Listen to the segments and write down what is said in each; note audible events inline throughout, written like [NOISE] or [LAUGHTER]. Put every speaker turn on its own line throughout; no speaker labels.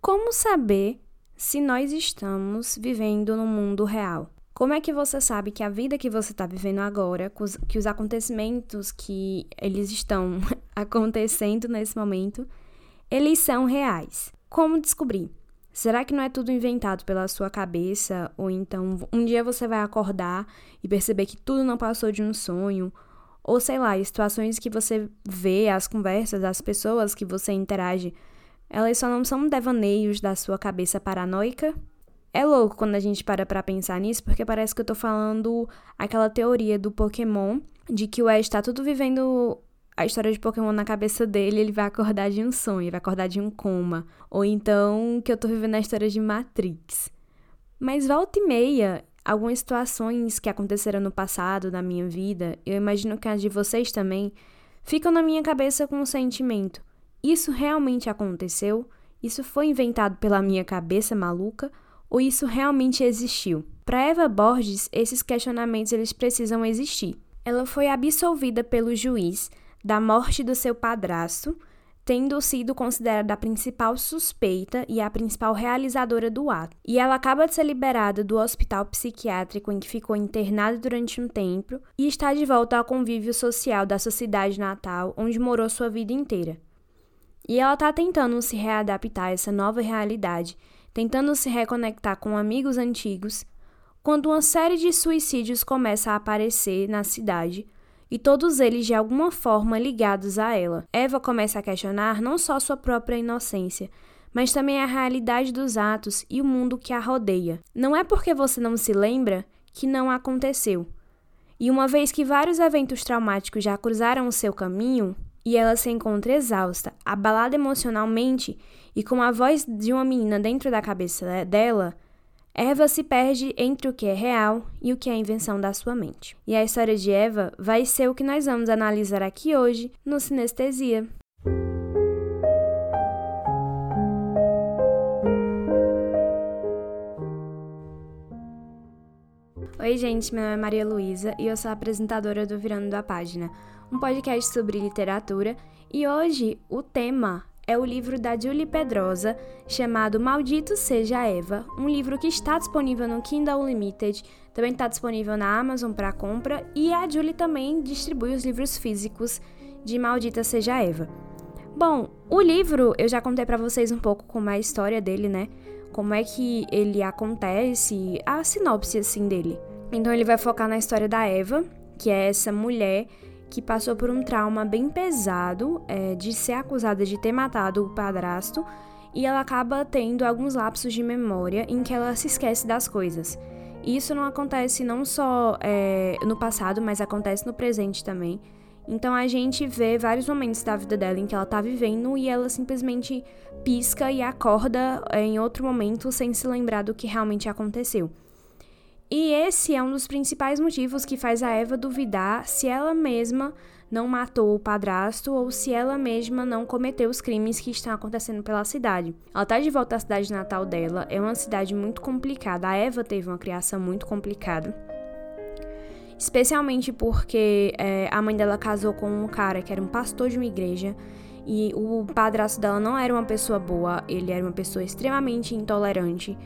Como saber se nós estamos vivendo no mundo real? Como é que você sabe que a vida que você está vivendo agora, que os acontecimentos que eles estão [LAUGHS] acontecendo nesse momento, eles são reais? Como descobrir? Será que não é tudo inventado pela sua cabeça? Ou então um dia você vai acordar e perceber que tudo não passou de um sonho? Ou sei lá, situações que você vê, as conversas, as pessoas que você interage, elas só não são devaneios da sua cabeça paranoica? É louco quando a gente para pra pensar nisso, porque parece que eu tô falando aquela teoria do Pokémon de que o Ash tá tudo vivendo a história de Pokémon na cabeça dele, ele vai acordar de um sonho, vai acordar de um coma. Ou então que eu tô vivendo a história de Matrix. Mas volta e meia, algumas situações que aconteceram no passado, na minha vida, eu imagino que as de vocês também, ficam na minha cabeça com um sentimento. Isso realmente aconteceu? Isso foi inventado pela minha cabeça maluca? Ou isso realmente existiu? Para Eva Borges, esses questionamentos eles precisam existir. Ela foi absolvida pelo juiz da morte do seu padrasto, tendo sido considerada a principal suspeita e a principal realizadora do ato. E ela acaba de ser liberada do hospital psiquiátrico em que ficou internada durante um tempo e está de volta ao convívio social da sua cidade natal, onde morou sua vida inteira. E ela está tentando se readaptar a essa nova realidade, tentando se reconectar com amigos antigos, quando uma série de suicídios começa a aparecer na cidade, e todos eles de alguma forma ligados a ela. Eva começa a questionar não só sua própria inocência, mas também a realidade dos atos e o mundo que a rodeia. Não é porque você não se lembra que não aconteceu. E uma vez que vários eventos traumáticos já cruzaram o seu caminho, e ela se encontra exausta, abalada emocionalmente e com a voz de uma menina dentro da cabeça dela, Eva se perde entre o que é real e o que é invenção da sua mente. E a história de Eva vai ser o que nós vamos analisar aqui hoje no Sinestesia. Oi, gente, meu nome é Maria Luísa e eu sou a apresentadora do Virando da Página, um podcast sobre literatura, e hoje o tema é o livro da Julie Pedrosa, chamado Maldito Seja Eva, um livro que está disponível no Kindle Unlimited, também está disponível na Amazon para compra, e a Julie também distribui os livros físicos de Maldita Seja Eva. Bom, o livro eu já contei para vocês um pouco como é a história dele, né? Como é que ele acontece, a sinopse assim dele. Então ele vai focar na história da Eva, que é essa mulher que passou por um trauma bem pesado é, de ser acusada de ter matado o padrasto e ela acaba tendo alguns lapsos de memória em que ela se esquece das coisas. E isso não acontece não só é, no passado, mas acontece no presente também. Então a gente vê vários momentos da vida dela em que ela tá vivendo e ela simplesmente pisca e acorda é, em outro momento sem se lembrar do que realmente aconteceu. E esse é um dos principais motivos que faz a Eva duvidar se ela mesma não matou o padrasto ou se ela mesma não cometeu os crimes que estão acontecendo pela cidade. Ela está de volta à cidade natal dela, é uma cidade muito complicada. A Eva teve uma criação muito complicada. Especialmente porque é, a mãe dela casou com um cara que era um pastor de uma igreja e o padrasto dela não era uma pessoa boa, ele era uma pessoa extremamente intolerante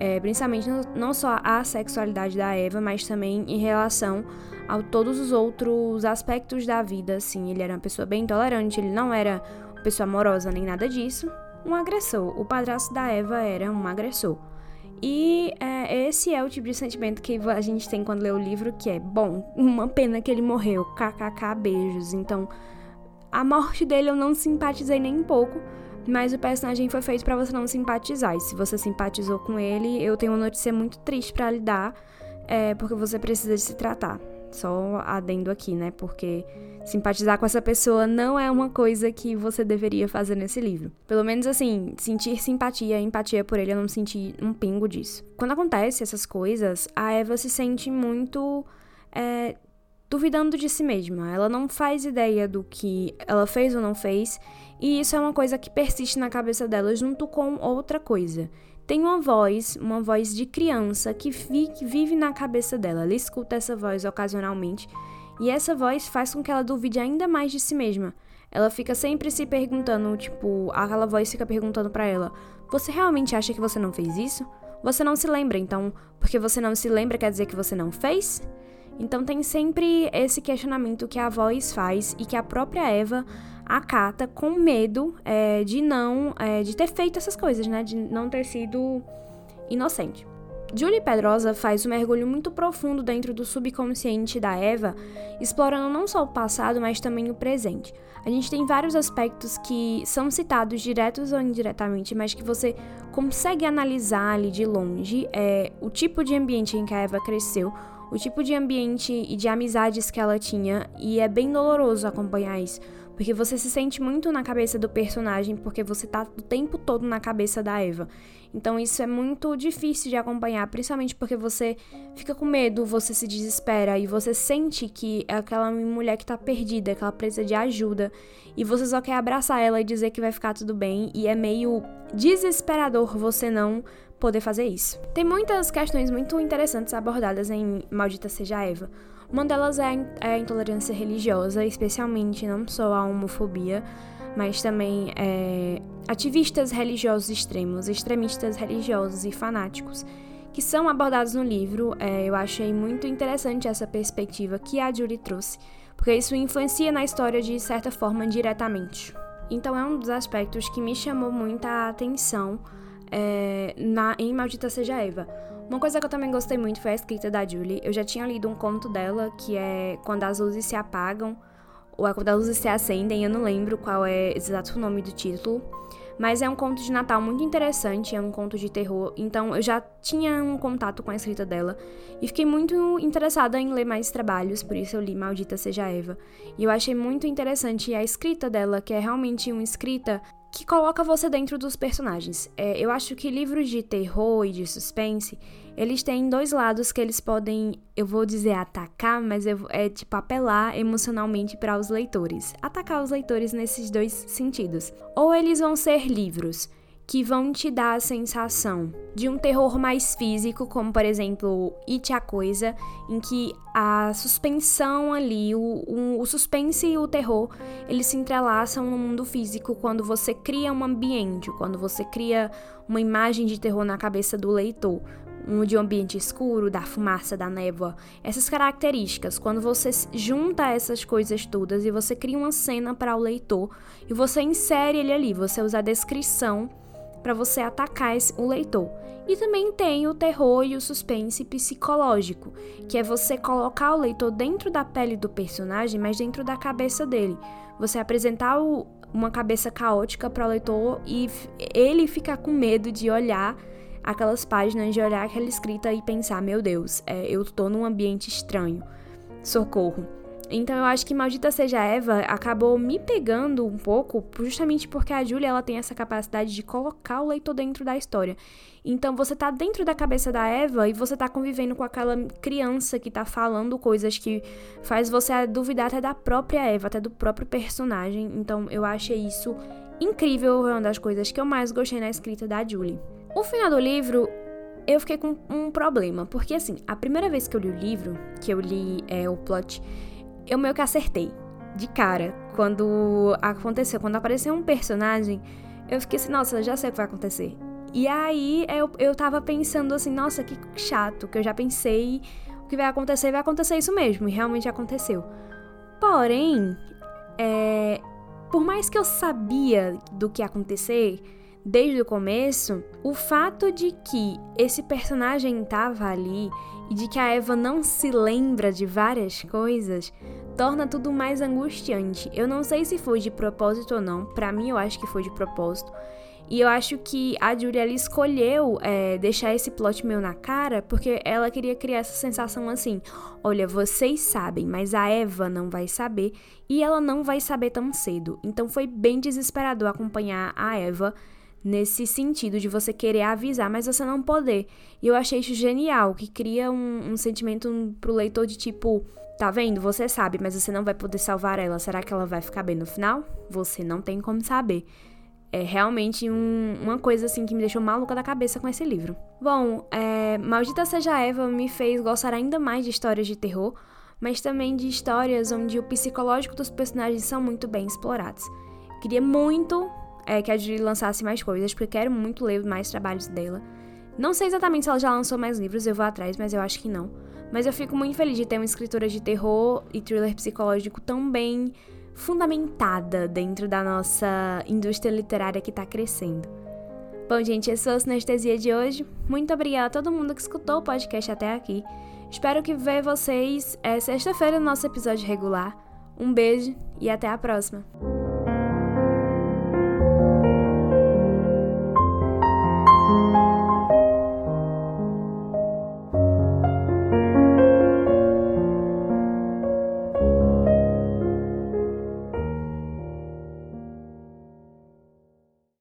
é, principalmente não só a sexualidade da Eva, mas também em relação a todos os outros aspectos da vida, assim, ele era uma pessoa bem intolerante, ele não era uma pessoa amorosa nem nada disso, um agressor. O padrasto da Eva era um agressor. E é, esse é o tipo de sentimento que a gente tem quando lê o livro, que é, bom, uma pena que ele morreu, kkk, beijos. Então, a morte dele eu não simpatizei nem um pouco, mas o personagem foi feito para você não simpatizar. E se você simpatizou com ele, eu tenho uma notícia muito triste para lhe dar, é, porque você precisa de se tratar. Só adendo aqui, né? Porque simpatizar com essa pessoa não é uma coisa que você deveria fazer nesse livro. Pelo menos assim, sentir simpatia, empatia por ele, eu não senti um pingo disso. Quando acontece essas coisas, a Eva se sente muito é, duvidando de si mesma. Ela não faz ideia do que ela fez ou não fez, e isso é uma coisa que persiste na cabeça dela junto com outra coisa. Tem uma voz, uma voz de criança que vive na cabeça dela. Ela escuta essa voz ocasionalmente, e essa voz faz com que ela duvide ainda mais de si mesma. Ela fica sempre se perguntando, tipo, aquela voz fica perguntando para ela: Você realmente acha que você não fez isso? Você não se lembra, então, porque você não se lembra quer dizer que você não fez? Então tem sempre esse questionamento que a voz faz e que a própria Eva acata com medo é, de não, é, de ter feito essas coisas, né? De não ter sido inocente. Julie Pedrosa faz um mergulho muito profundo dentro do subconsciente da Eva, explorando não só o passado, mas também o presente. A gente tem vários aspectos que são citados diretos ou indiretamente, mas que você consegue analisar ali de longe é, o tipo de ambiente em que a Eva cresceu, o tipo de ambiente e de amizades que ela tinha, e é bem doloroso acompanhar isso porque você se sente muito na cabeça do personagem, porque você tá o tempo todo na cabeça da Eva. Então isso é muito difícil de acompanhar, principalmente porque você fica com medo, você se desespera e você sente que é aquela mulher que tá perdida, que ela precisa de ajuda, e você só quer abraçar ela e dizer que vai ficar tudo bem, e é meio desesperador você não poder fazer isso. Tem muitas questões muito interessantes abordadas em Maldita Seja Eva. Uma delas é a intolerância religiosa, especialmente não só a homofobia, mas também é, ativistas religiosos extremos, extremistas religiosos e fanáticos, que são abordados no livro. É, eu achei muito interessante essa perspectiva que a Julie trouxe, porque isso influencia na história de certa forma diretamente. Então é um dos aspectos que me chamou muita atenção é, na, em Maldita Seja Eva uma coisa que eu também gostei muito foi a escrita da Julie. Eu já tinha lido um conto dela que é Quando as luzes se apagam, ou é Quando as luzes se acendem, eu não lembro qual é exato o nome do título. Mas é um conto de Natal muito interessante, é um conto de terror, então eu já tinha um contato com a escrita dela e fiquei muito interessada em ler mais trabalhos, por isso eu li Maldita Seja Eva. E eu achei muito interessante a escrita dela, que é realmente uma escrita que coloca você dentro dos personagens. É, eu acho que livros de terror e de suspense, eles têm dois lados que eles podem, eu vou dizer atacar, mas eu, é tipo apelar emocionalmente para os leitores. Atacar os leitores nesses dois sentidos. Ou eles vão ser livros que vão te dar a sensação de um terror mais físico, como por exemplo It a Coisa, em que a suspensão ali, o, o, suspense e o terror, eles se entrelaçam no mundo físico quando você cria um ambiente, quando você cria uma imagem de terror na cabeça do leitor. Um de um ambiente escuro, da fumaça, da névoa. Essas características, quando você junta essas coisas todas e você cria uma cena para o leitor e você insere ele ali, você usa a descrição para você atacar o leitor. E também tem o terror e o suspense psicológico, que é você colocar o leitor dentro da pele do personagem, mas dentro da cabeça dele. Você apresentar o, uma cabeça caótica para o leitor e ele ficar com medo de olhar aquelas páginas, de olhar aquela escrita e pensar: meu Deus, é, eu tô num ambiente estranho. Socorro. Então eu acho que Maldita Seja Eva acabou me pegando um pouco, justamente porque a Julia ela tem essa capacidade de colocar o leitor dentro da história. Então você tá dentro da cabeça da Eva e você tá convivendo com aquela criança que tá falando coisas que faz você duvidar até da própria Eva, até do próprio personagem. Então eu achei isso incrível, é uma das coisas que eu mais gostei na escrita da Julie. O final do livro eu fiquei com um problema, porque assim, a primeira vez que eu li o livro, que eu li é, o plot eu meio que acertei de cara. Quando aconteceu, quando apareceu um personagem, eu fiquei assim, nossa, já sei o que vai acontecer. E aí eu, eu tava pensando assim, nossa, que chato, que eu já pensei o que vai acontecer, vai acontecer isso mesmo, e realmente aconteceu. Porém, é, por mais que eu sabia do que ia acontecer desde o começo, o fato de que esse personagem tava ali e de que a Eva não se lembra de várias coisas torna tudo mais angustiante. Eu não sei se foi de propósito ou não, para mim eu acho que foi de propósito. E eu acho que a Julia escolheu é, deixar esse plot meio na cara porque ela queria criar essa sensação assim: olha, vocês sabem, mas a Eva não vai saber e ela não vai saber tão cedo. Então foi bem desesperador acompanhar a Eva nesse sentido de você querer avisar, mas você não poder. E eu achei isso genial, que cria um, um sentimento pro leitor de tipo, tá vendo? Você sabe, mas você não vai poder salvar ela. Será que ela vai ficar bem no final? Você não tem como saber. É realmente um, uma coisa assim que me deixou maluca da cabeça com esse livro. Bom, é, Maldita Seja Eva me fez gostar ainda mais de histórias de terror, mas também de histórias onde o psicológico dos personagens são muito bem explorados. Queria muito é, que a Julie lançasse mais coisas, porque quero muito ler mais trabalhos dela. Não sei exatamente se ela já lançou mais livros, eu vou atrás, mas eu acho que não. Mas eu fico muito feliz de ter uma escritora de terror e thriller psicológico tão bem fundamentada dentro da nossa indústria literária que está crescendo. Bom, gente, esse foi o Sinestesia de hoje. Muito obrigada a todo mundo que escutou o podcast até aqui. Espero que ver vocês é, sexta-feira no nosso episódio regular. Um beijo e até a próxima!